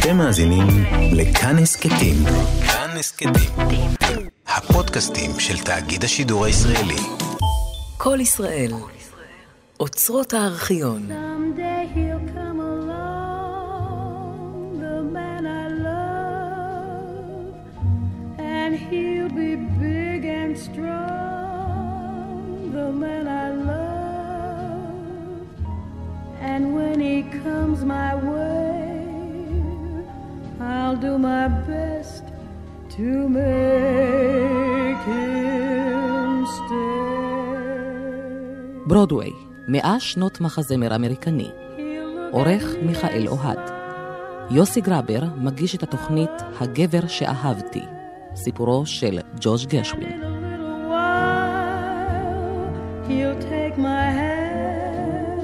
אתם מאזינים לכאן הסכתים. כאן הסכתים. הפודקאסטים של תאגיד השידור הישראלי. כל ישראל. אוצרות הארכיון. Someday he'll come along, the man I love, and he'll be big and strong, the man I love. And when he comes my way, I'll do my best to make him stay. ברודוויי, מאה שנות מחזמר אמריקני. עורך מיכאל אוהד. יוסי גרבר מגיש את התוכנית "הגבר שאהבתי", סיפורו של ג'ורג' גרשווין. He'll take my hand,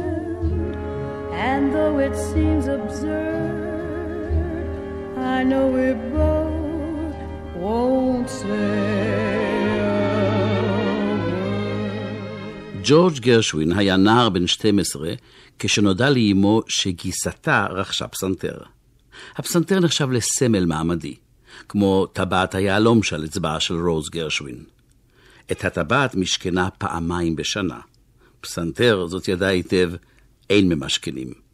and though it seems absurd, ג'ורג' גרשווין היה נער בן 12 כשנודע לאמו שגיסתה רכשה פסנתר. הפסנתר נחשב לסמל מעמדי, כמו טבעת היהלום שעל אצבעה של רוז גרשווין. את הטבעת משכנה פעמיים בשנה. פסנתר, זאת ידעה היטב, אין ממשכנים.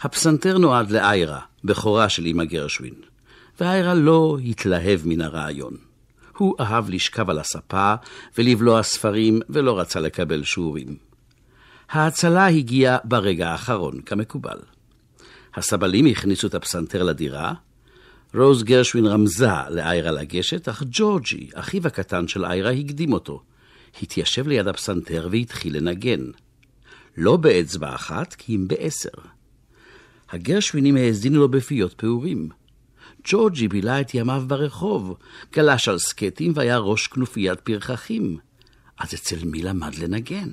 הפסנתר נועד לאיירה, בכורה של אמא גרשווין, ואיירה לא התלהב מן הרעיון. הוא אהב לשכב על הספה ולבלוע ספרים ולא רצה לקבל שיעורים. ההצלה הגיעה ברגע האחרון, כמקובל. הסבלים הכניסו את הפסנתר לדירה, רוז גרשווין רמזה לאיירה לגשת, אך ג'ורג'י, אחיו הקטן של איירה, הקדים אותו. התיישב ליד הפסנתר והתחיל לנגן. לא באצבע אחת, כי אם בעשר. הגרשווינים האזינו לו בפיות פעורים. ג'ורג'י בילה את ימיו ברחוב, גלש על סקטים והיה ראש כנופיית פרחחים. אז אצל מי למד לנגן?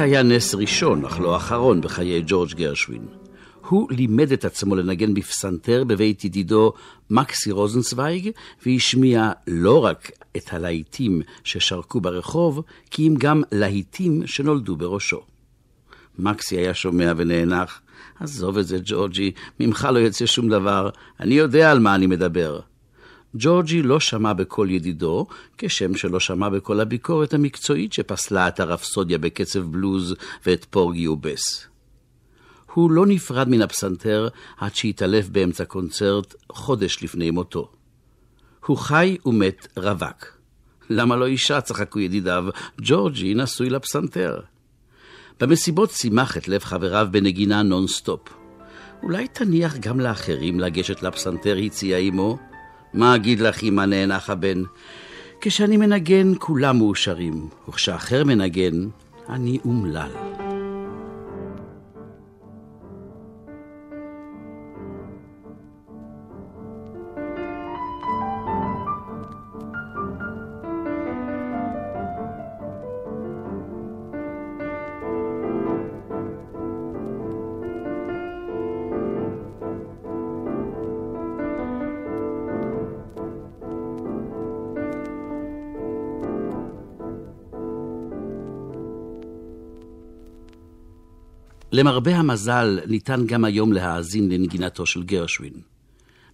היה נס ראשון, אך לא אחרון, בחיי ג'ורג' גרשווין. הוא לימד את עצמו לנגן בפסנתר בבית ידידו מקסי רוזנצוויג, והשמיע לא רק את הלהיטים ששרקו ברחוב, כי אם גם להיטים שנולדו בראשו. מקסי היה שומע ונאנח, עזוב את זה, ג'ורג'י, ממך לא יוצא שום דבר, אני יודע על מה אני מדבר. ג'ורג'י לא שמע בקול ידידו, כשם שלא שמע בקול הביקורת המקצועית שפסלה את הרפסודיה בקצב בלוז ואת פורגי ובס. הוא לא נפרד מן הפסנתר עד שהתעלף באמצע קונצרט חודש לפני מותו. הוא חי ומת רווק. למה לא אישה? צחקו ידידיו. ג'ורג'י נשוי לפסנתר. במסיבות שימח את לב חבריו בנגינה נונסטופ. אולי תניח גם לאחרים לגשת לפסנתר, הציעה אמו. מה אגיד לך, אמא נאנח הבן? כשאני מנגן, כולם מאושרים, וכשאחר מנגן, אני אומלל. למרבה המזל, ניתן גם היום להאזין לנגינתו של גרשווין.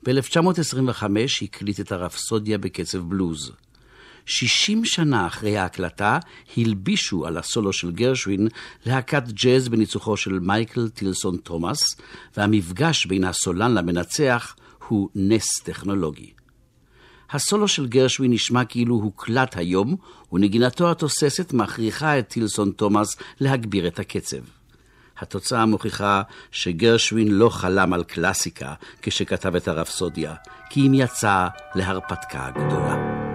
ב-1925 הקליט את הרפסודיה בקצב בלוז. 60 שנה אחרי ההקלטה הלבישו על הסולו של גרשווין להקת ג'אז בניצוחו של מייקל טילסון תומאס, והמפגש בין הסולן למנצח הוא נס טכנולוגי. הסולו של גרשווין נשמע כאילו הוקלט היום, ונגינתו התוססת מכריחה את טילסון תומאס להגביר את הקצב. התוצאה מוכיחה שגרשווין לא חלם על קלאסיקה כשכתב את הרפסודיה, כי אם יצא להרפתקה גדולה.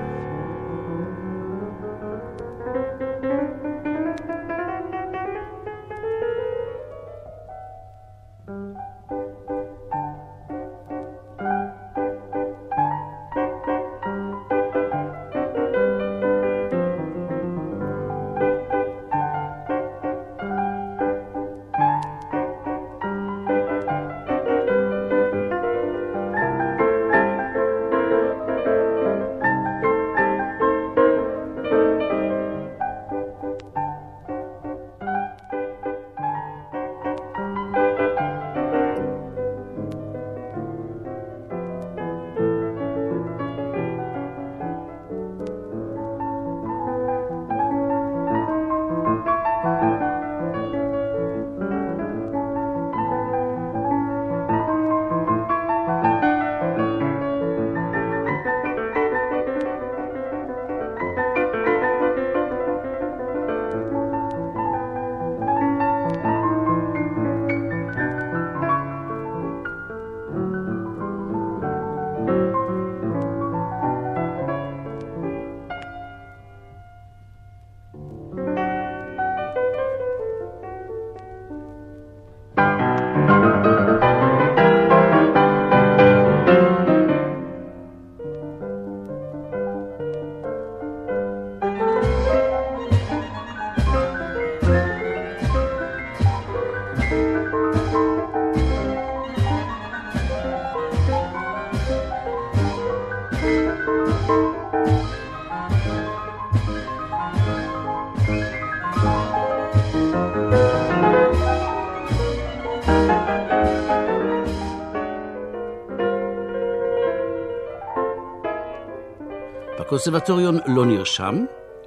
לקונסרבטוריון לא נרשם,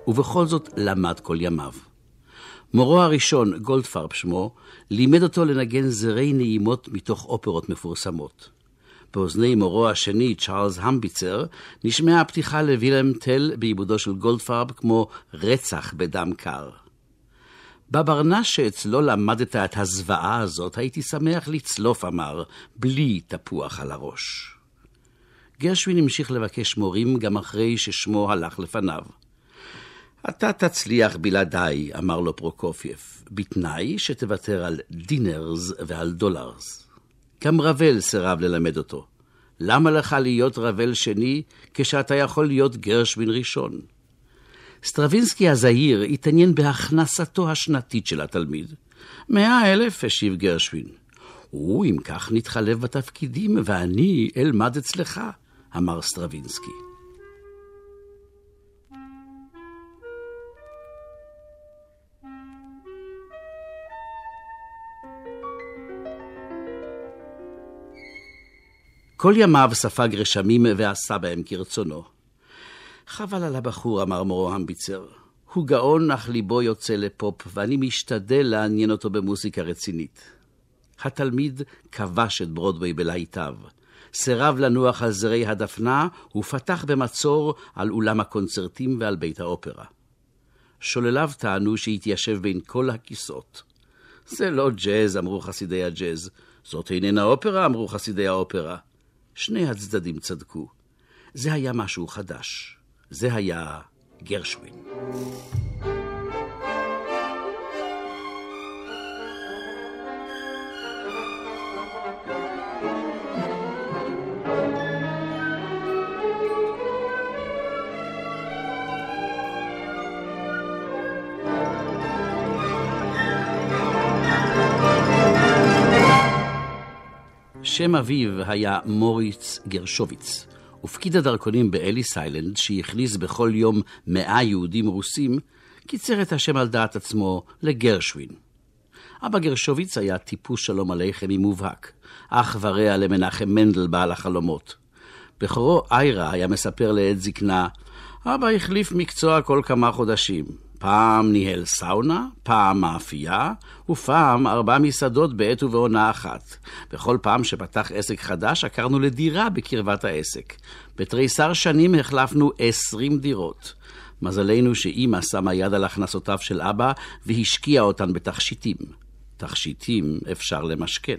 ובכל זאת למד כל ימיו. מורו הראשון, גולדפרב שמו, לימד אותו לנגן זרי נעימות מתוך אופרות מפורסמות. באוזני מורו השני, צ'ארלס המביצר, נשמעה הפתיחה לווילם טל בעיבודו של גולדפרב כמו רצח בדם קר. בברנש שאצלו למדת את הזוועה הזאת, הייתי שמח לצלוף, אמר, בלי תפוח על הראש. גרשווין המשיך לבקש מורים גם אחרי ששמו הלך לפניו. אתה תצליח בלעדיי, אמר לו פרוקופייף, בתנאי שתוותר על דינרס ועל דולרס. גם רבל סירב ללמד אותו. למה לך להיות רבל שני כשאתה יכול להיות גרשווין ראשון? סטרווינסקי הזהיר התעניין בהכנסתו השנתית של התלמיד. מאה אלף, השיב גרשווין. הו, אם כך נתחלף בתפקידים, ואני אלמד אצלך, אמר סטרווינסקי. כל ימיו ספג רשמים ועשה בהם כרצונו. חבל על הבחור, אמר מורו המביצר. הוא גאון, אך ליבו יוצא לפופ, ואני משתדל לעניין אותו במוזיקה רצינית. התלמיד כבש את ברודווי בלהיטיו. סירב לנוח על זרי הדפנה, ופתח במצור על אולם הקונצרטים ועל בית האופרה. שולליו טענו שהתיישב בין כל הכיסאות. זה לא ג'אז, אמרו חסידי הג'אז. זאת איננה אופרה, אמרו חסידי האופרה. שני הצדדים צדקו. זה היה משהו חדש. זה היה גרשווין. שם אביו היה מוריץ גרשוביץ, ופקיד הדרכונים באליס איילנד, שהכניס בכל יום מאה יהודים רוסים, קיצר את השם על דעת עצמו לגרשווין. אבא גרשוביץ היה טיפוס שלום עליכם מובהק, אח ורע למנחם מנדל בעל החלומות. בכורו איירה היה מספר לעת זקנה, אבא החליף מקצוע כל כמה חודשים. פעם ניהל סאונה, פעם מאפייה, ופעם ארבע מסעדות בעת ובעונה אחת. בכל פעם שפתח עסק חדש, עקרנו לדירה בקרבת העסק. בתריסר שנים החלפנו עשרים דירות. מזלנו שאימא שמה יד על הכנסותיו של אבא והשקיעה אותן בתכשיטים. תכשיטים אפשר למשכן.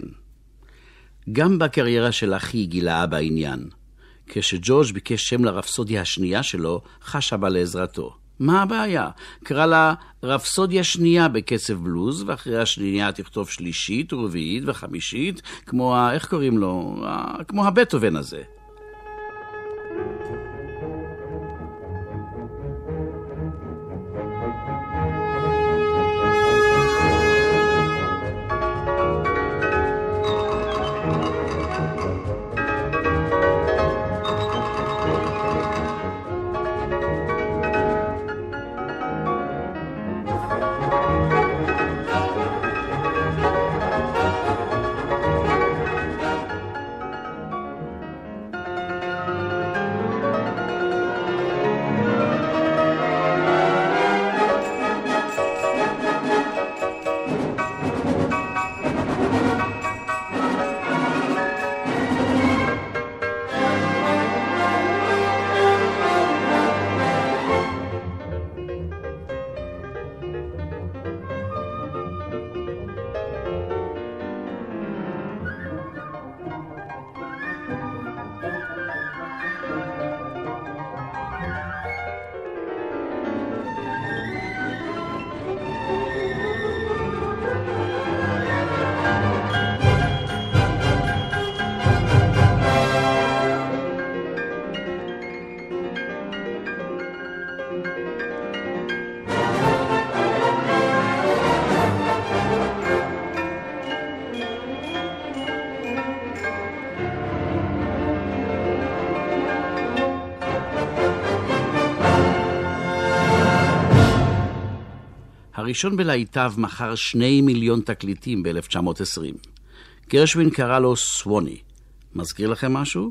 גם בקריירה של אחי גילה אבא עניין. כשג'ורג' ביקש שם לרפסודיה השנייה שלו, חש אבא לעזרתו. מה הבעיה? קרא לה רפסודיה שנייה בקצב בלוז, ואחרי השנייה תכתוב שלישית ורביעית וחמישית, כמו ה... איך קוראים לו? כמו הבטהובן הזה. הראשון בלהיטיו מכר שני מיליון תקליטים ב-1920. גרשווין קרא לו סווני. מזכיר לכם משהו?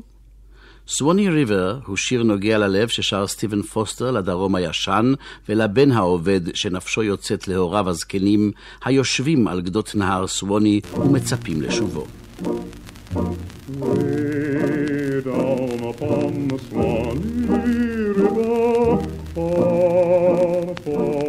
סווני ריבר הוא שיר נוגע ללב ששר סטיבן פוסטר לדרום הישן ולבן העובד שנפשו יוצאת להוריו הזקנים היושבים על גדות נהר סווני ומצפים לשובו. Way down upon the Swanee River, far, far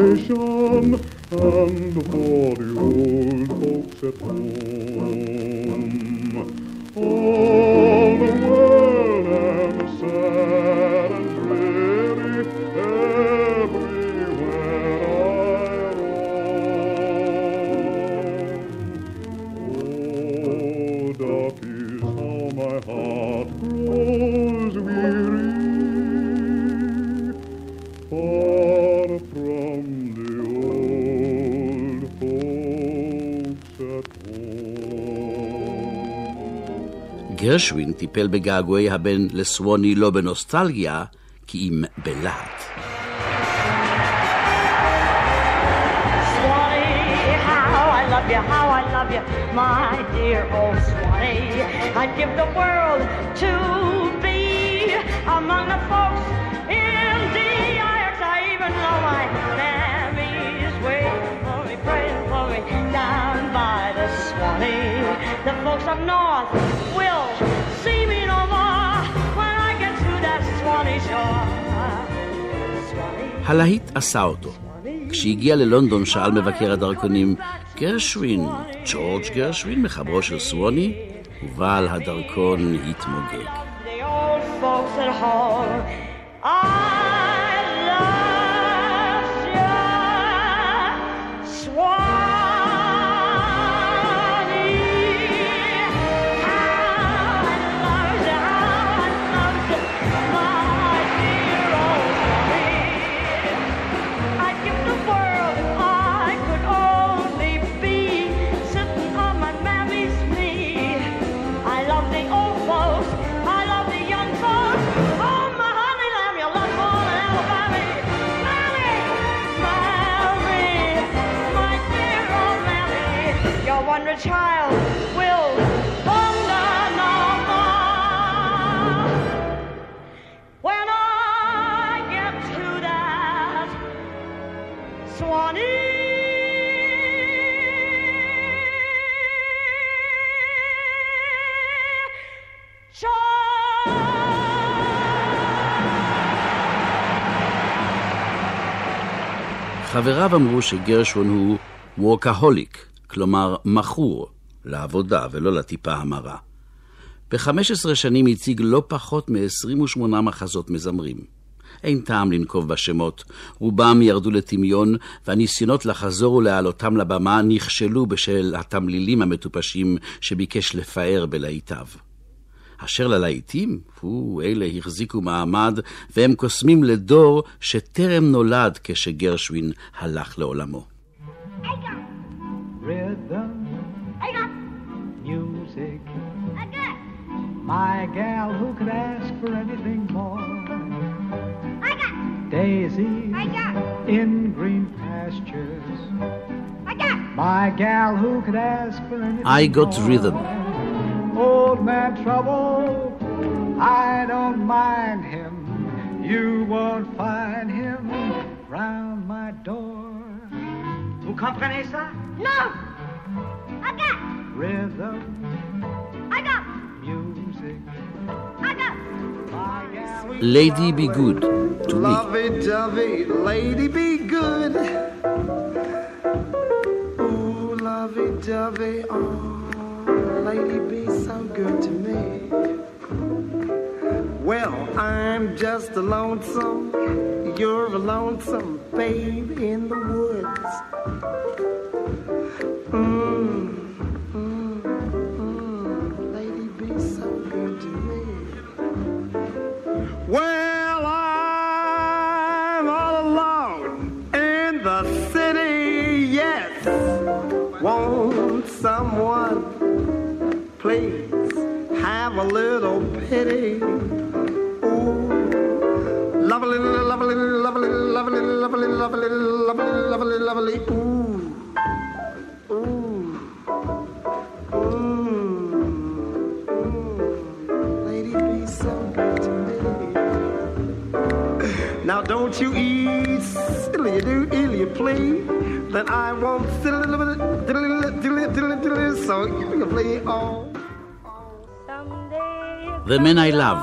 plantation and for the old folks at home. All גרשווין טיפל בגעגועי הבן לסווני לא בנוסטלגיה, כי אם בלהט. Swanee, how I love you, how I love you, my dear old Swanee. I'd give the world to be among the folks in the Ajax. I even know my mammy's waiting for me, praying for me down by the Swanee. The folks up north הלהיט עשה אותו. כשהגיע ללונדון שאל מבקר הדרכונים, גרשווין, ג'ורג' גרשווין, מחברו של סווני? ובעל הדרכון התמוגג. חבריו אמרו שגרשווין הוא וורקהוליק, כלומר מכור, לעבודה ולא לטיפה המרה. ב-15 שנים הציג לא פחות מ-28 מחזות מזמרים. אין טעם לנקוב בשמות, רובם ירדו לטמיון, והניסיונות לחזור ולהעלותם לבמה נכשלו בשל התמלילים המטופשים שביקש לפאר בלהיטיו. אשר ללהיטים, הוא, אלה החזיקו מעמד, והם קוסמים לדור שטרם נולד כשגרשווין הלך לעולמו. rhythm, music. My gal, who could ask for anything more? Daisy in green pastures. My gal, who could ask for anything I got more? rhythm. Old man trouble, I don't mind him. You won't find him round my door. Vous comprenez ça? No! I got! Rhythm, I got! music. I got! My Lady be good to me. Lovey-dovey, lady be good. Ooh, lovey-dovey, oh, lady be so good to me. Well, I'm just a lonesome, you're a lonesome babe in the woods. Mm, headache. Oh, lovely, lovely, lovely, lovely, lovely, lovely, lovely, lovely, lovely. Ooh. Now don't you eat silly, you do you please. Then I won't silly, dilly, do, dilly, so you can play all. The Man I Love.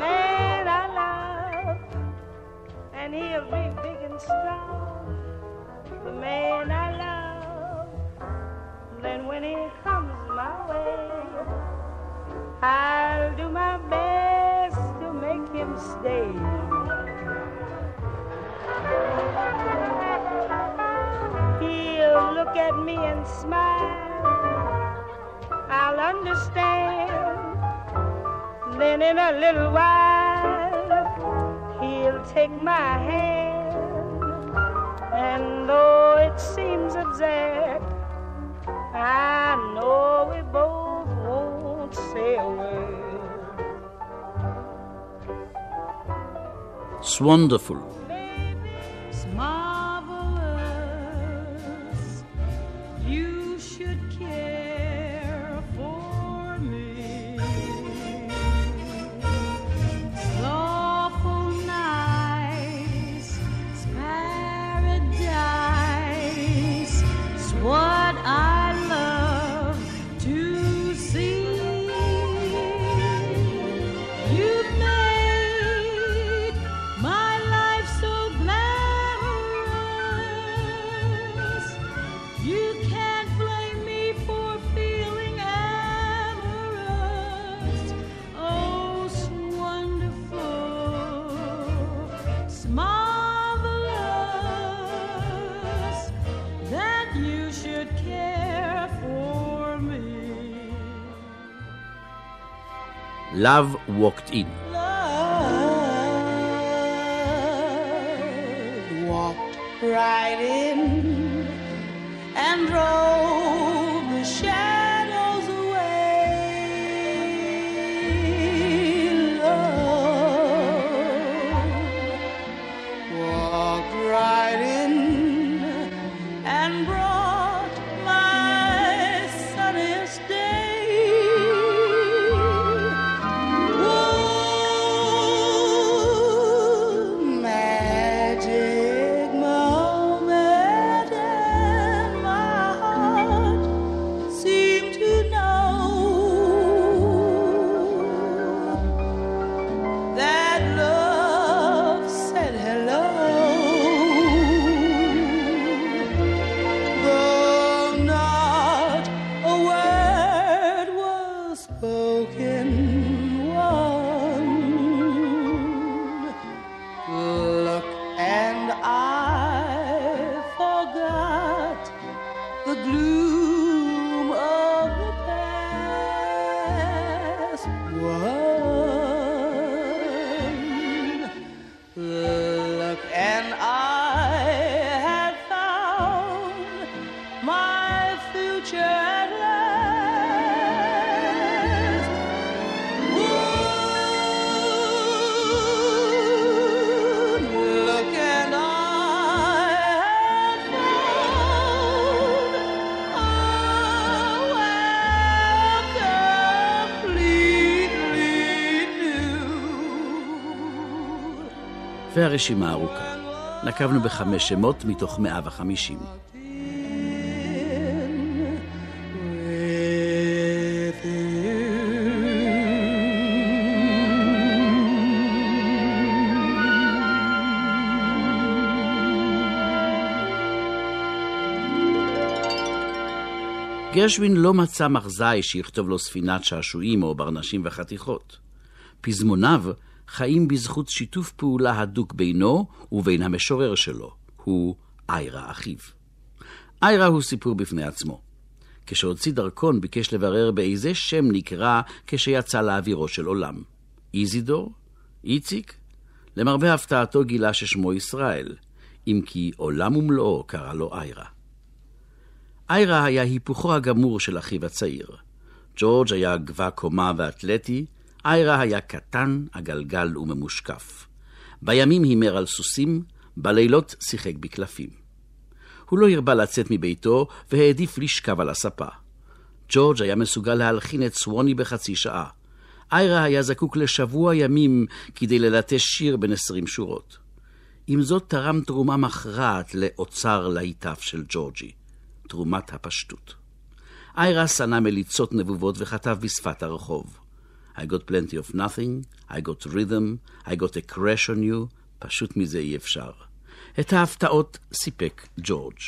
man I love, and he'll be big and strong. The man I love. Then when he comes my way, I'll do my best to make him stay. He'll look at me and smile. I'll understand. Then in a little while, he'll take my hand. And though it seems absurd, I know we both won't say a word. It's wonderful. Love Walked In. Love walked right in and drove והרשימה ארוכה. נקבנו בחמש שמות מתוך 150. גרשווין לא מצא מחזאי שיכתוב לו ספינת שעשועים או ברנשים וחתיכות. פזמוניו חיים בזכות שיתוף פעולה הדוק בינו ובין המשורר שלו, הוא איירה אחיו. איירה הוא סיפור בפני עצמו. כשהוציא דרכון ביקש לברר באיזה שם נקרא כשיצא לאווירו של עולם. איזידור? איציק? למרבה הפתעתו גילה ששמו ישראל. אם כי עולם ומלואו קרא לו איירה. איירה היה היפוכו הגמור של אחיו הצעיר. ג'ורג' היה גבה קומה ואתלטי, איירה היה קטן, עגלגל וממושקף. בימים הימר על סוסים, בלילות שיחק בקלפים. הוא לא הרבה לצאת מביתו והעדיף לשכב על הספה. ג'ורג' היה מסוגל להלחין את סווני בחצי שעה. איירה היה זקוק לשבוע ימים כדי ללטש שיר בין עשרים שורות. עם זאת תרם תרומה מכרעת לאוצר להיטף של ג'ורג'י, תרומת הפשטות. איירה שנא מליצות נבובות וכתב בשפת הרחוב. I got plenty of nothing, I got rhythm, I got a crash on you, פשוט מזה אי אפשר. את ההפתעות סיפק ג'ורג'.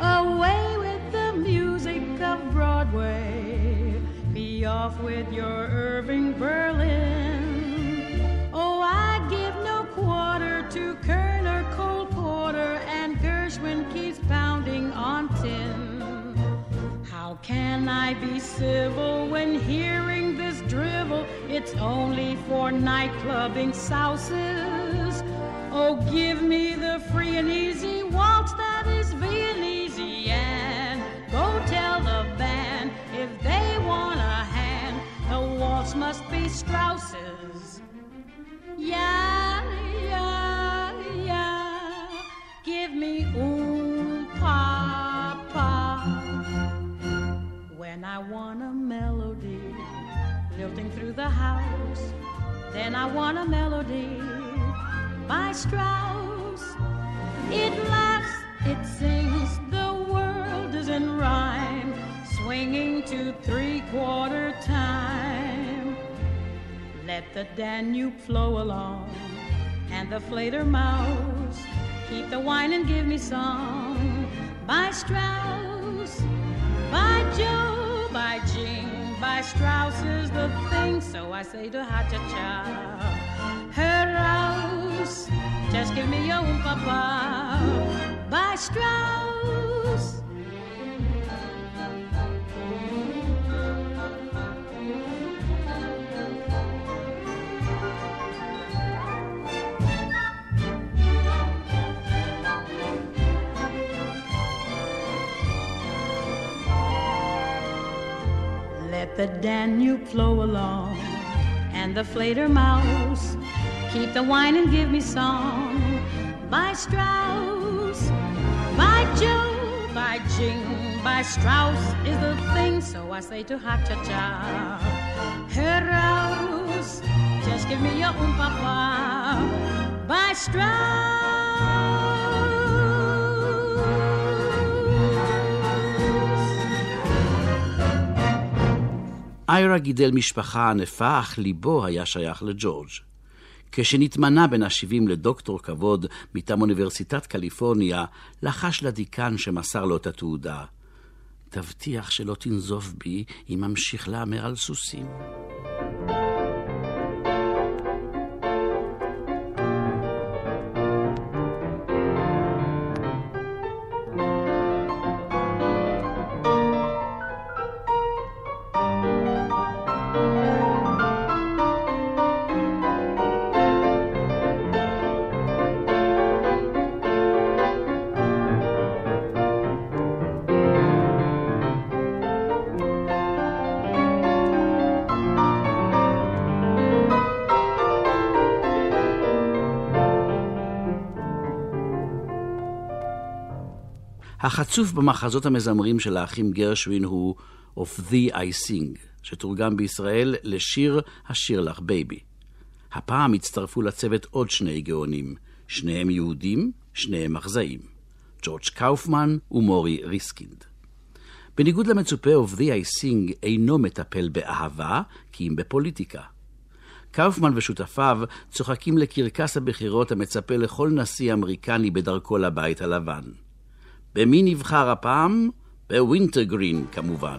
Away with the music of Broadway. Be off with your Irving Berlin. Oh, I'd give no quarter to Kerner, Cole Porter, and Gershwin keeps Can I be civil when hearing this drivel? It's only for nightclubbing souses. Oh, give me the free and easy waltz that is Viennese and go tell the band if they want a hand, the waltz must be Strauss's. Yeah, yeah, yeah. Give me oom I want a melody lilting through the house, then I want a melody by Strauss. It laughs, it sings, the world is in rhyme, swinging to three quarter time. Let the Danube flow along, and the flater mouse. keep the wine and give me song by Strauss, by Joe, by Strauss is the thing. So I say to Ha Cha heraus, just give me your papa by Strauss. The Danube flow along, and the Flater Mouse. keep the wine and give me song by Strauss, by Joe, by Jing, by Strauss is the thing. So I say to Ha Cha Cha, heraus, just give me your oom papa by Strauss. איירה גידל משפחה ענפה, אך ליבו היה שייך לג'ורג'. כשנתמנה בין ה-70 לדוקטור כבוד מטעם אוניברסיטת קליפורניה, לחש לדיקן שמסר לו את התעודה. תבטיח שלא תנזוף בי אם אמשיך להמר על סוסים. החצוף במחזות המזמרים של האחים גרשווין הוא Of Thee I Sing, שתורגם בישראל לשיר השיר לך בייבי. הפעם הצטרפו לצוות עוד שני גאונים, שניהם יהודים, שניהם מחזאים, ג'ורג' קאופמן ומורי ריסקינד. בניגוד למצופה, Of Thee I Sing אינו מטפל באהבה, כי אם בפוליטיקה. קאופמן ושותפיו צוחקים לקרקס הבחירות המצפה לכל נשיא אמריקני בדרכו לבית הלבן. במי נבחר הפעם? בווינטרגרין כמובן.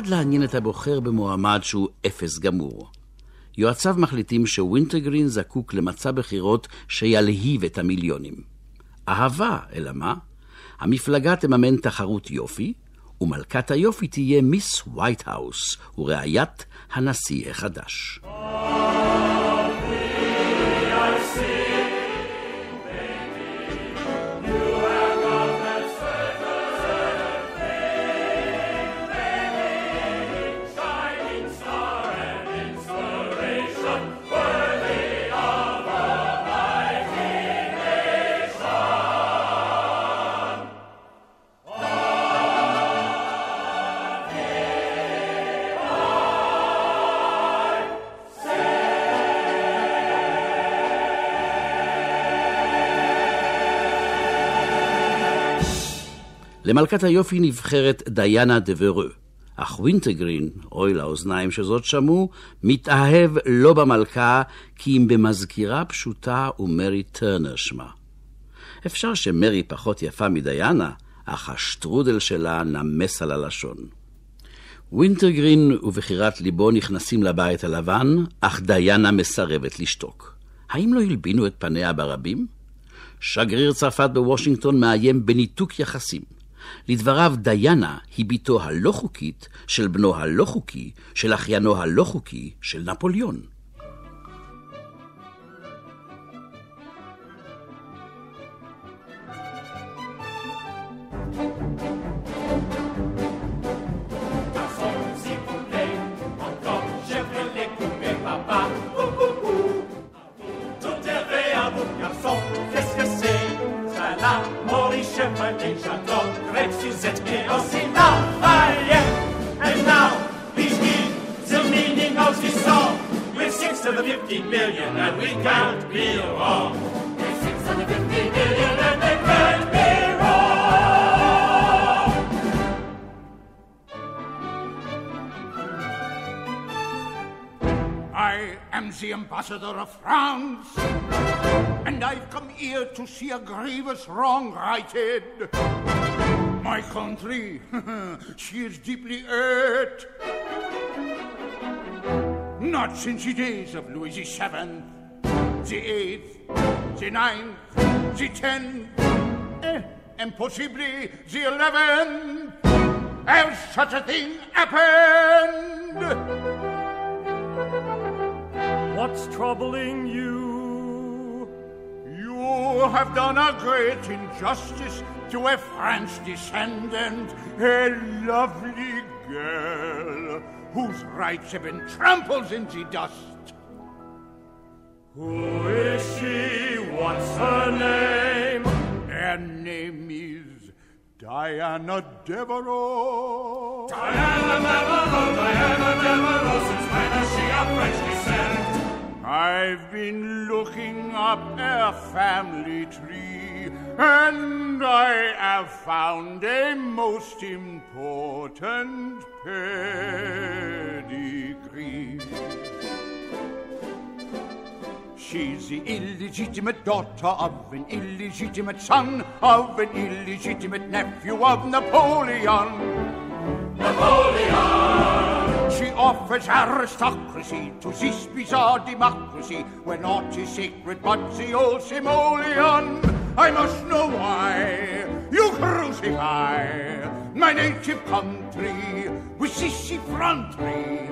כיצד לעניין את הבוחר במועמד שהוא אפס גמור? יועציו מחליטים שווינטרגרין זקוק למצע בחירות שילהיב את המיליונים. אהבה, אלא מה? המפלגה תממן תחרות יופי, ומלכת היופי תהיה Miss White House, ורעיית הנשיא החדש. למלכת היופי נבחרת דיאנה דה ורו, אך וינטרגרין, אוי לאוזניים שזאת שמעו, מתאהב לא במלכה, כי אם במזכירה פשוטה ומרי טרנר שמה. אפשר שמרי פחות יפה מדיאנה, אך השטרודל שלה נמס על הלשון. וינטרגרין ובחירת ליבו נכנסים לבית הלבן, אך דיאנה מסרבת לשתוק. האם לא הלבינו את פניה ברבים? שגריר צרפת בוושינגטון מאיים בניתוק יחסים. לדבריו, דיאנה היא בתו הלא חוקית של בנו הלא חוקי, של אחיינו הלא חוקי, של נפוליאון. Tout The meaning of this song. We're six the fifty million and we can't be wrong. We're six the fifty million and they can't be wrong. I am the ambassador of France, and I've come here to see a grievous wrong righted. My country, she is deeply hurt. Not since the days of Louis the Seventh, the Eighth, the Ninth, the Tenth, eh, and possibly the Eleventh, has such a thing happened. What's troubling you? You have done a great injustice to a French descendant, a lovely girl whose rights have been trampled in the dust. Who is she? What's her name? Her name is Diana Devereaux. Diana Devereaux, Diana Devereaux, since when is she of French descent? I've been looking up a family tree, and I have found a most important pedigree. She's the illegitimate daughter of an illegitimate son of an illegitimate nephew of Napoleon. Napoleon! Offers aristocracy to this bizarre democracy where naught is sacred but the old simoleon. I must know why you crucify my native country with this effrontery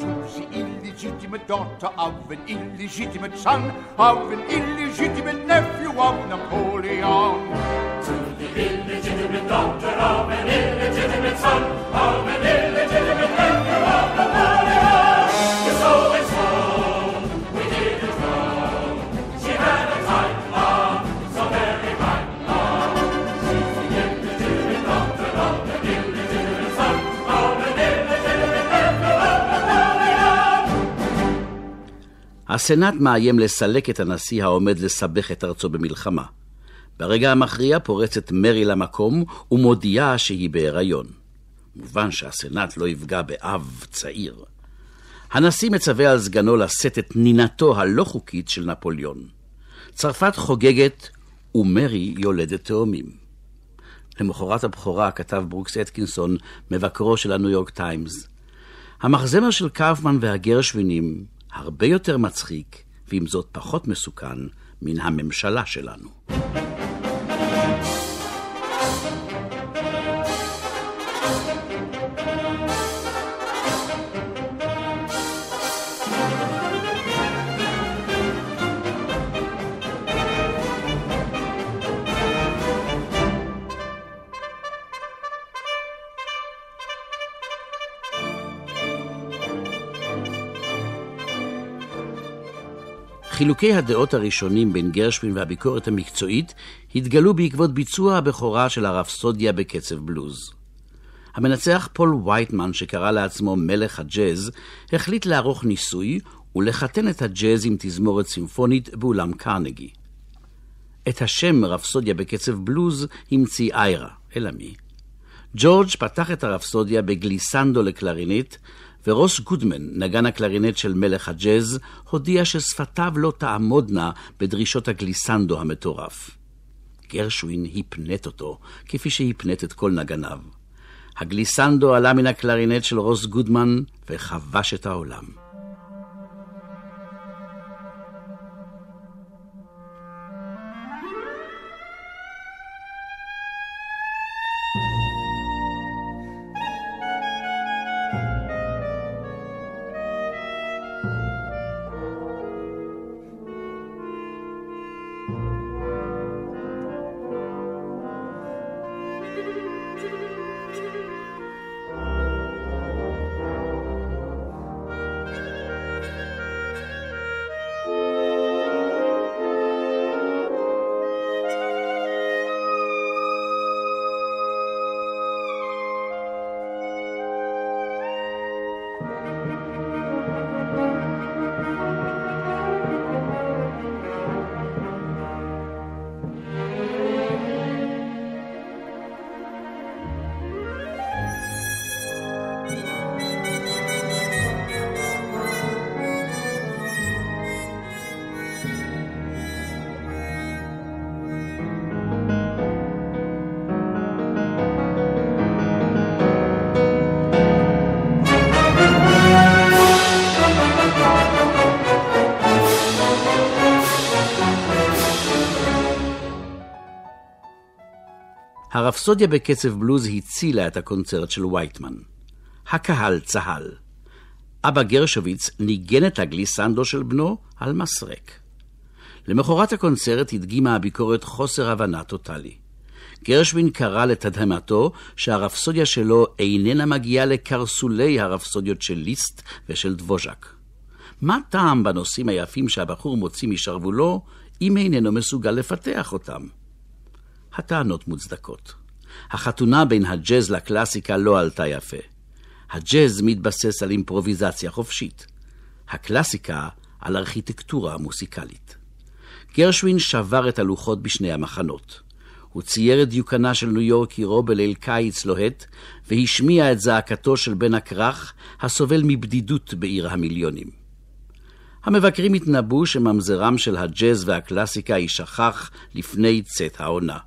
to the illegitimate daughter of an illegitimate son of an illegitimate nephew of Napoleon. To the illegitimate daughter of an illegitimate son of an illegitimate הסנאט מאיים לסלק את הנשיא העומד לסבך את ארצו במלחמה. ברגע המכריע פורצת מרי למקום ומודיעה שהיא בהיריון. מובן שהסנאט לא יפגע באב צעיר. הנשיא מצווה על סגנו לשאת את נינתו הלא חוקית של נפוליאון. צרפת חוגגת ומרי יולדת תאומים. למחרת הבכורה כתב ברוקס אתקינסון, מבקרו של הניו יורק טיימס. המחזמר של קאופמן והגרשווינים הרבה יותר מצחיק, ועם זאת פחות מסוכן, מן הממשלה שלנו. חילוקי הדעות הראשונים בין גרשווין והביקורת המקצועית התגלו בעקבות ביצוע הבכורה של הרפסודיה בקצב בלוז. המנצח פול וייטמן, שקרא לעצמו מלך הג'אז, החליט לערוך ניסוי ולחתן את הג'אז עם תזמורת סימפונית באולם קרנגי. את השם רפסודיה בקצב בלוז המציא איירה, אלא מי? ג'ורג' פתח את הרפסודיה בגליסנדו לקלרינית, ורוס גודמן, נגן הקלרינט של מלך הג'אז, הודיע ששפתיו לא תעמודנה בדרישות הגליסנדו המטורף. גרשווין הפנט אותו, כפי שהפנט את כל נגניו. הגליסנדו עלה מן הקלרינט של רוס גודמן וכבש את העולם. הרפסודיה בקצב בלוז הצילה את הקונצרט של וייטמן. הקהל צהל. אבא גרשוויץ ניגן את הגליסנדו של בנו על מסרק. למחרת הקונצרט הדגימה הביקורת חוסר הבנה טוטאלי. גרשווין קרא לתדהמתו שהרפסודיה שלו איננה מגיעה לקרסולי הרפסודיות של ליסט ושל דבוז'ק. מה טעם בנושאים היפים שהבחור מוציא משרוולו, אם איננו מסוגל לפתח אותם? הטענות מוצדקות. החתונה בין הג'אז לקלאסיקה לא עלתה יפה. הג'אז מתבסס על אימפרוביזציה חופשית. הקלאסיקה על ארכיטקטורה מוסיקלית. גרשווין שבר את הלוחות בשני המחנות. הוא צייר את דיוקנה של ניו יורק עירו בליל קיץ לוהט, והשמיע את זעקתו של בן הכרך, הסובל מבדידות בעיר המיליונים. המבקרים התנבאו שממזרם של הג'אז והקלאסיקה יישכח לפני צאת העונה.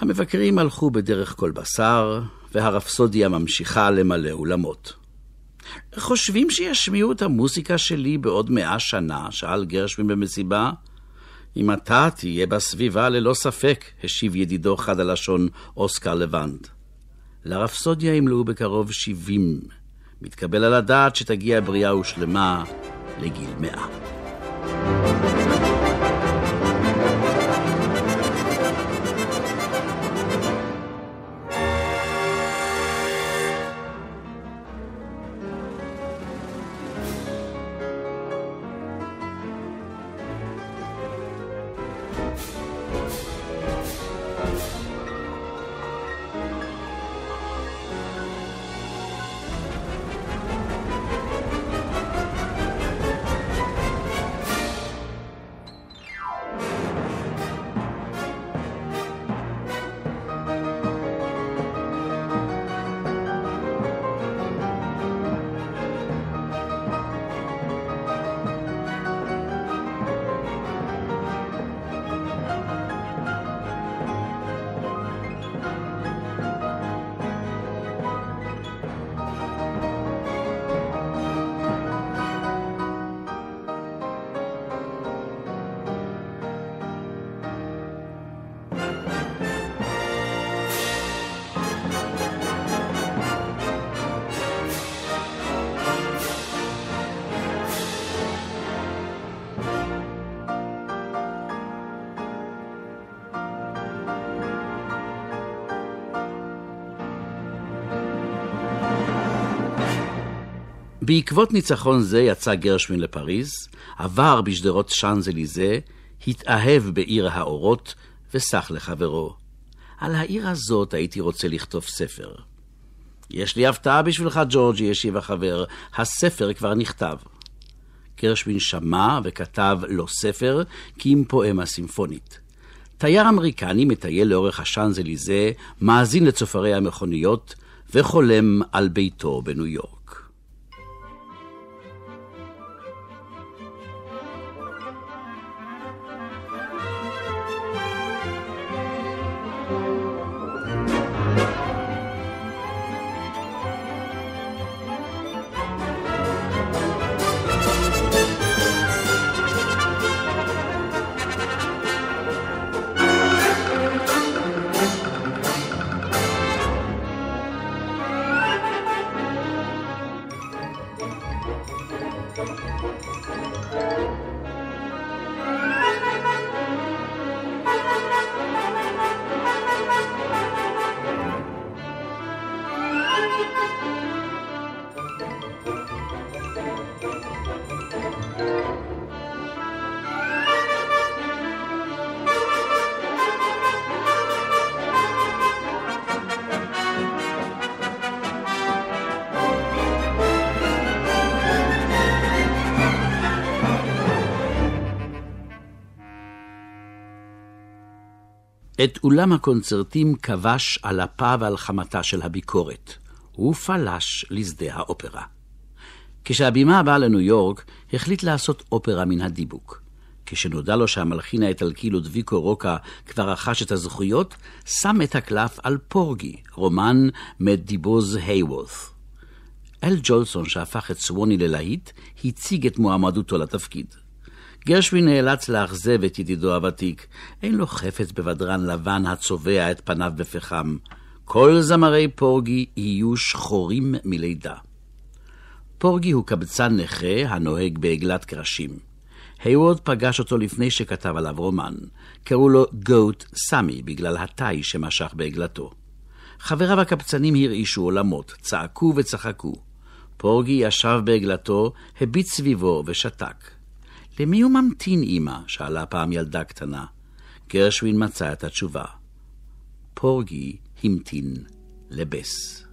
המבקרים הלכו בדרך כל בשר, והרפסודיה ממשיכה למלא אולמות. חושבים שישמיעו את המוסיקה שלי בעוד מאה שנה? שאל גרשווין במסיבה. אם אתה תהיה בסביבה ללא ספק, השיב ידידו חד הלשון אוסקר לבנד. לרפסודיה ימלאו בקרוב שבעים. מתקבל על הדעת שתגיע בריאה ושלמה לגיל מאה. בעקבות ניצחון זה יצא גרשווין לפריז, עבר בשדרות שאנזליזה, התאהב בעיר האורות וסח לחברו. על העיר הזאת הייתי רוצה לכתוב ספר. יש לי הפתעה בשבילך, ג'ורג'י, השיב החבר, הספר כבר נכתב. גרשווין שמע וכתב לו ספר, כי אם פואמה סימפונית. תייר אמריקני מטייל לאורך השאנזליזה, מאזין לצופרי המכוניות, וחולם על ביתו בניו יורק. את אולם הקונצרטים כבש על אפה ועל חמתה של הביקורת. הוא פלש לשדה האופרה. כשהבימה באה לניו יורק, החליט לעשות אופרה מן הדיבוק. כשנודע לו שהמלחין האיטלקי לודביקו רוקה כבר רכש את הזכויות, שם את הקלף על פורגי, רומן מדיבוז היוורת. אל ג'ולסון, שהפך את סווני ללהיט, הציג את מועמדותו לתפקיד. גרשווין נאלץ לאכזב את ידידו הוותיק. אין לו חפץ בבדרן לבן הצובע את פניו בפחם. כל זמרי פורגי יהיו שחורים מלידה. פורגי הוא קבצן נכה הנוהג בעגלת קרשים. היוורד פגש אותו לפני שכתב עליו רומן. קראו לו גוט סמי בגלל התאי שמשך בעגלתו. חבריו הקבצנים הרעישו עולמות, צעקו וצחקו. פורגי ישב בעגלתו, הביט סביבו ושתק. למי הוא ממתין, אמא? שאלה פעם ילדה קטנה. גרשווין מצא את התשובה. פורגי המתין לבס.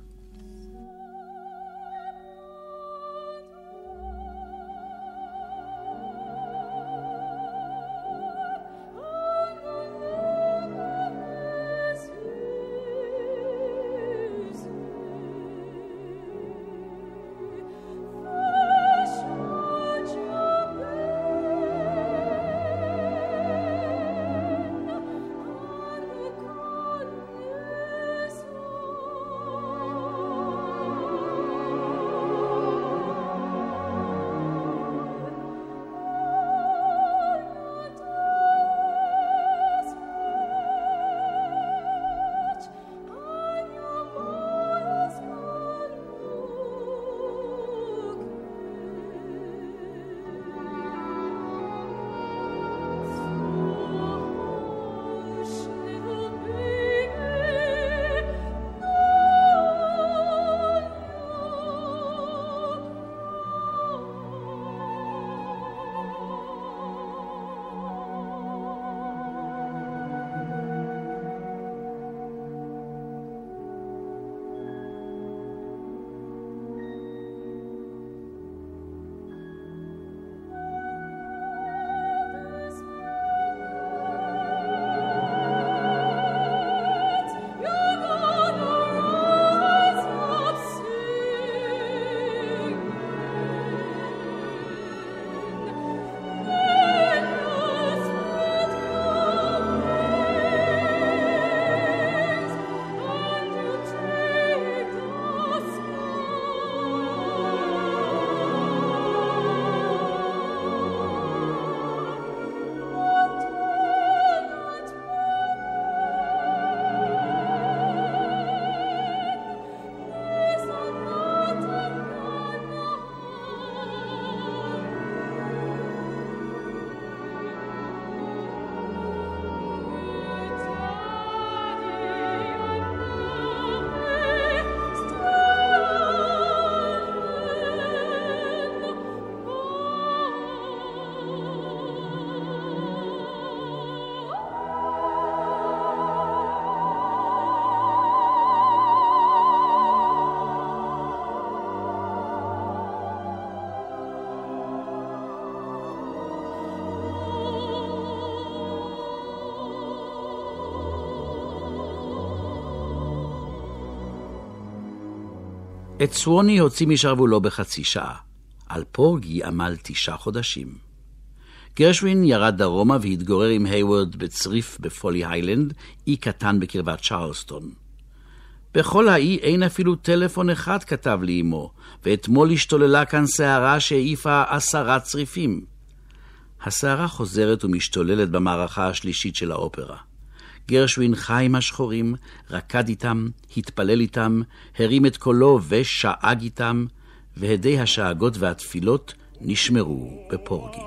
את סווני הוציא משרוולו בחצי שעה. על פורגי עמל תשעה חודשים. גרשווין ירד דרומה והתגורר עם היוורד בצריף בפולי היילנד, אי קטן בקרבת צ'רלסטון. בכל האי אין אפילו טלפון אחד, כתב לי אמו, ואתמול השתוללה כאן סערה שהעיפה עשרה צריפים. הסערה חוזרת ומשתוללת במערכה השלישית של האופרה. גרשווין חי עם השחורים, רקד איתם, התפלל איתם, הרים את קולו ושאג איתם, והדי השאגות והתפילות נשמרו בפורגי.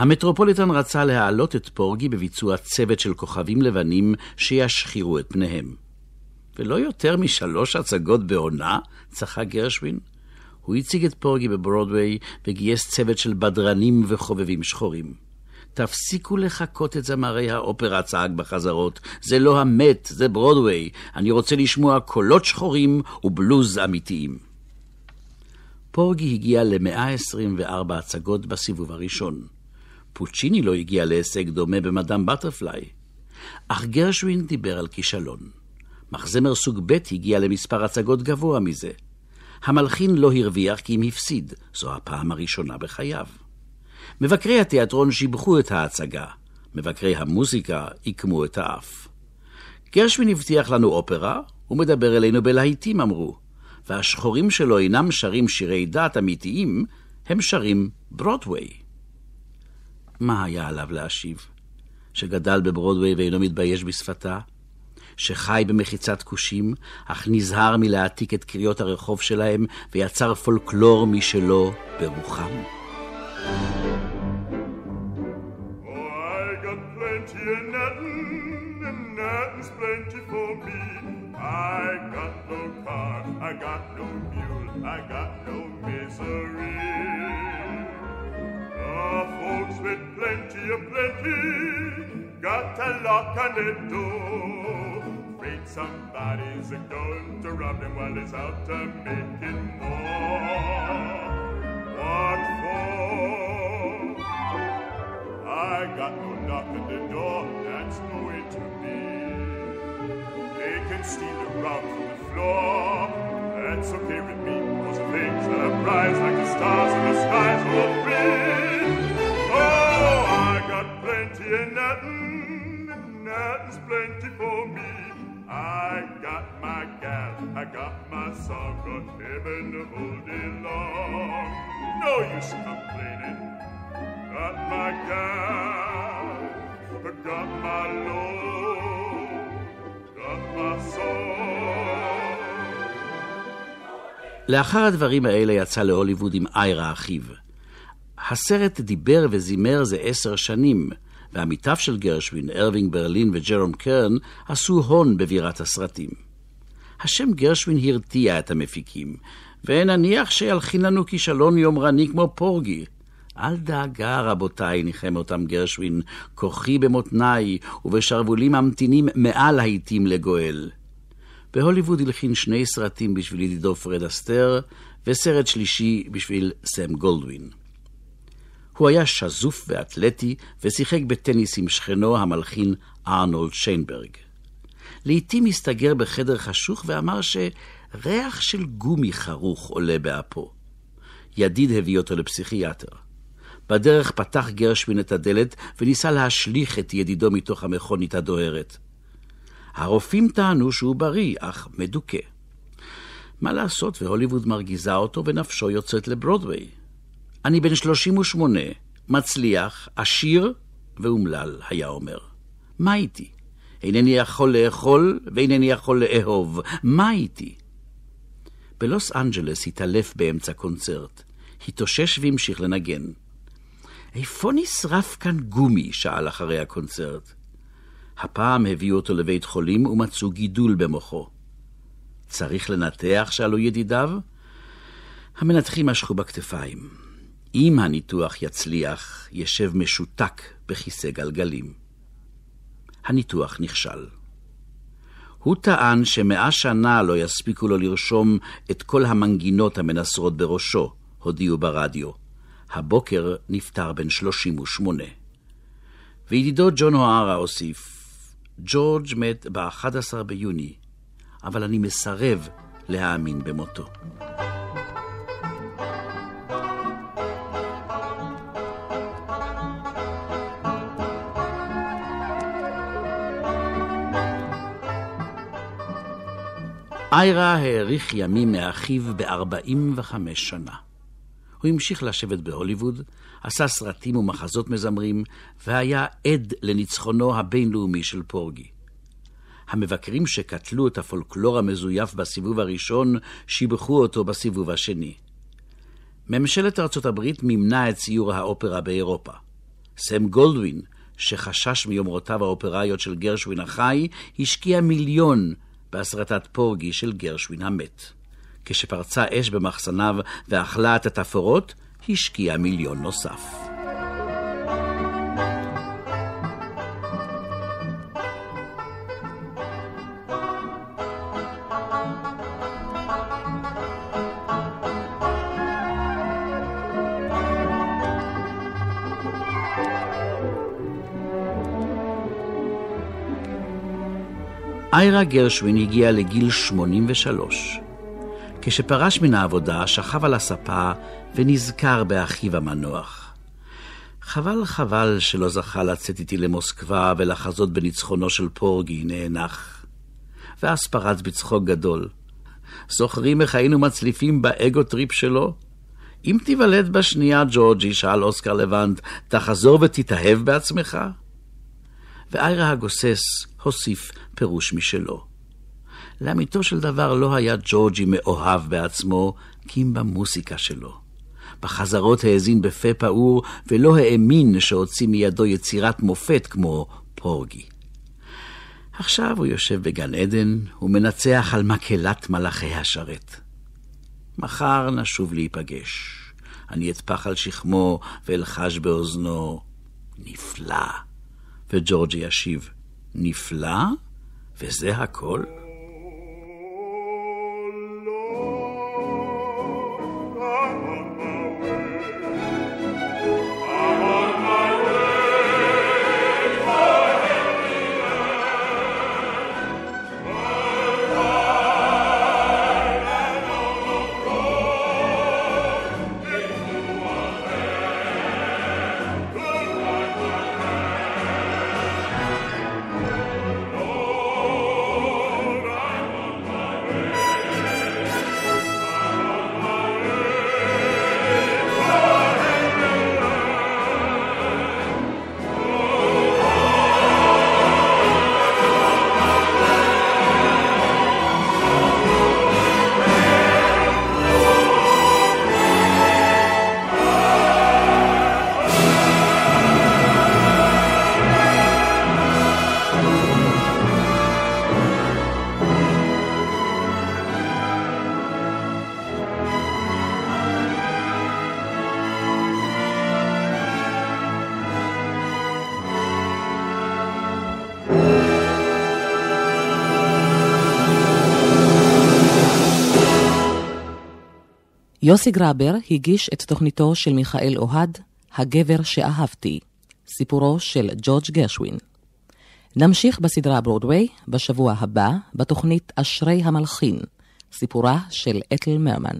המטרופוליטן רצה להעלות את פורגי בביצוע צוות של כוכבים לבנים שישחירו את פניהם. ולא יותר משלוש הצגות בעונה, צחק גרשווין. הוא הציג את פורגי בברודוויי וגייס צוות של בדרנים וחובבים שחורים. תפסיקו לחקות את זמרי האופרה, צעק בחזרות. זה לא המת, זה ברודוויי. אני רוצה לשמוע קולות שחורים ובלוז אמיתיים. פורגי הגיע ל-124 הצגות בסיבוב הראשון. פוצ'יני לא הגיע להישג דומה במדאם בטרפליי. אך גרשווין דיבר על כישלון. מחזמר סוג ב' הגיע למספר הצגות גבוה מזה. המלחין לא הרוויח כי אם הפסיד, זו הפעם הראשונה בחייו. מבקרי התיאטרון שיבחו את ההצגה, מבקרי המוזיקה עיקמו את האף. גרשווין הבטיח לנו אופרה, ומדבר אלינו בלהיטים, אמרו, והשחורים שלו אינם שרים שירי דת אמיתיים, הם שרים ברודוויי. מה היה עליו להשיב? שגדל בברודוויי ואינו מתבייש בשפתה? שחי במחיצת כושים, אך נזהר מלהעתיק את קריאות הרחוב שלהם ויצר פולקלור משלו ברוחם? Oh, I got no car, I got no mule, I got no misery. The folks with plenty of plenty got a lock on the door. Afraid somebody's going to rob them while he's out to making more. What for? I got no knock on the door, that's no way to be. They can steal the rug from the floor, that's okay with me. Those are things that I prize like the stars in the skies will be. Oh, I plenty of nothing, nothing's plenty for me. I got my gal, I got my song, got heaven to hold it long. No use complaining. Got my gal, got my love, got my soul. לאחר הדברים האלה יצא להוליווד עם איירה אחיו. הסרט דיבר וזימר זה עשר שנים, ועמיתיו של גרשווין, ארווינג ברלין וג'רום קרן, עשו הון בבירת הסרטים. השם גרשווין הרתיע את המפיקים, ונניח שילחין לנו כישלון יומרני כמו פורגי. אל דאגה, רבותיי, ניחם אותם גרשווין, כוחי במותניי, ובשרוולים ממתינים מעל העיתים לגואל. בהוליווד הלחין שני סרטים בשביל ידידו פרד אסתר, וסרט שלישי בשביל סם גולדווין. הוא היה שזוף ואתלטי, ושיחק בטניס עם שכנו המלחין ארנולד שיינברג. לעתים הסתגר בחדר חשוך ואמר שריח של גומי חרוך עולה באפו. ידיד הביא אותו לפסיכיאטר. בדרך פתח גרשווין את הדלת וניסה להשליך את ידידו מתוך המכונית הדוהרת. הרופאים טענו שהוא בריא, אך מדוכא. מה לעשות, והוליווד מרגיזה אותו ונפשו יוצאת לברודוויי. אני בן 38, מצליח, עשיר ואומלל, היה אומר. מה איתי? אינני יכול לאכול ואינני יכול לאהוב. מה איתי? בלוס אנג'לס התעלף באמצע קונצרט. התאושש והמשיך לנגן. איפה נשרף כאן גומי? שאל אחרי הקונצרט. הפעם הביאו אותו לבית חולים ומצאו גידול במוחו. צריך לנתח? שאלו ידידיו. המנתחים משכו בכתפיים. אם הניתוח יצליח, ישב משותק בכיסא גלגלים. הניתוח נכשל. הוא טען שמאה שנה לא יספיקו לו לרשום את כל המנגינות המנסרות בראשו, הודיעו ברדיו. הבוקר נפטר בן 38. וידידו ג'ון אוהרה הוסיף, ג'ורג' מת ב-11 ביוני, אבל אני מסרב להאמין במותו. איירה האריך ימים מאחיו ב-45 שנה. הוא המשיך לשבת בהוליווד, עשה סרטים ומחזות מזמרים, והיה עד לניצחונו הבינלאומי של פורגי. המבקרים שקטלו את הפולקלור המזויף בסיבוב הראשון, שיבחו אותו בסיבוב השני. ממשלת ארצות הברית מימנה את ציור האופרה באירופה. סם גולדווין, שחשש מיומרותיו האופראיות של גרשווין החי, השקיע מיליון בהסרטת פורגי של גרשווין המת. כשפרצה אש במחסניו ואכלה את התפאורות, השקיע מיליון נוסף. איירה גרשווין הגיע לגיל 83. כשפרש מן העבודה, שכב על הספה ונזכר באחיו המנוח. חבל חבל שלא זכה לצאת איתי למוסקבה ולחזות בניצחונו של פורגי, נאנח. ואז פרץ בצחוק גדול. זוכרים איך היינו מצליפים ב ego trip שלו? אם תיוולד בשנייה, ג'ורג'י, שאל אוסקר לבנט, תחזור ותתאהב בעצמך? ואיירה הגוסס הוסיף פירוש משלו. לאמיתו של דבר לא היה ג'ורג'י מאוהב בעצמו, כי אם במוסיקה שלו. בחזרות האזין בפה פעור, ולא האמין שהוציא מידו יצירת מופת כמו פורגי. עכשיו הוא יושב בגן עדן ומנצח על מקהלת מלאכי השרת. מחר נשוב להיפגש. אני אטפח על שכמו ואלחש באוזנו, נפלא. וג'ורג'י ישיב, נפלא? וזה הכל? יוסי גרבר הגיש את תוכניתו של מיכאל אוהד, הגבר שאהבתי, סיפורו של ג'ורג' גרשווין. נמשיך בסדרה ברודוויי בשבוע הבא בתוכנית אשרי המלחין, סיפורה של אתל מרמן.